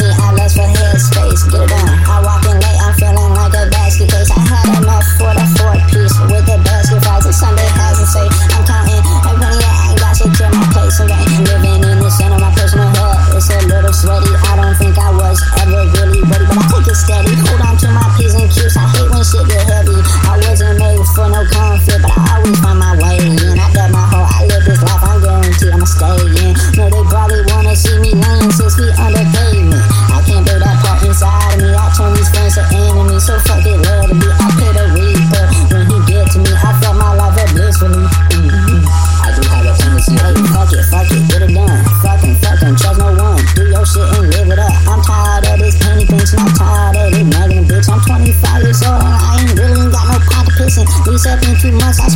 I lust for headspace. Get it on. I walk in late, I'm feeling like a basket case. I had enough for the four piece with the basket fries Sunday has and say I'm counting every I ain't got shit to my place and right. Hey, fuck it, fuck it, get it done. Fucking, fucking, trust no one. Do your shit and live it up. I'm tired of this penny. I'm tired of this nagging bitch. I'm 25 years old I ain't really got no pot to piss in. These up in two months, I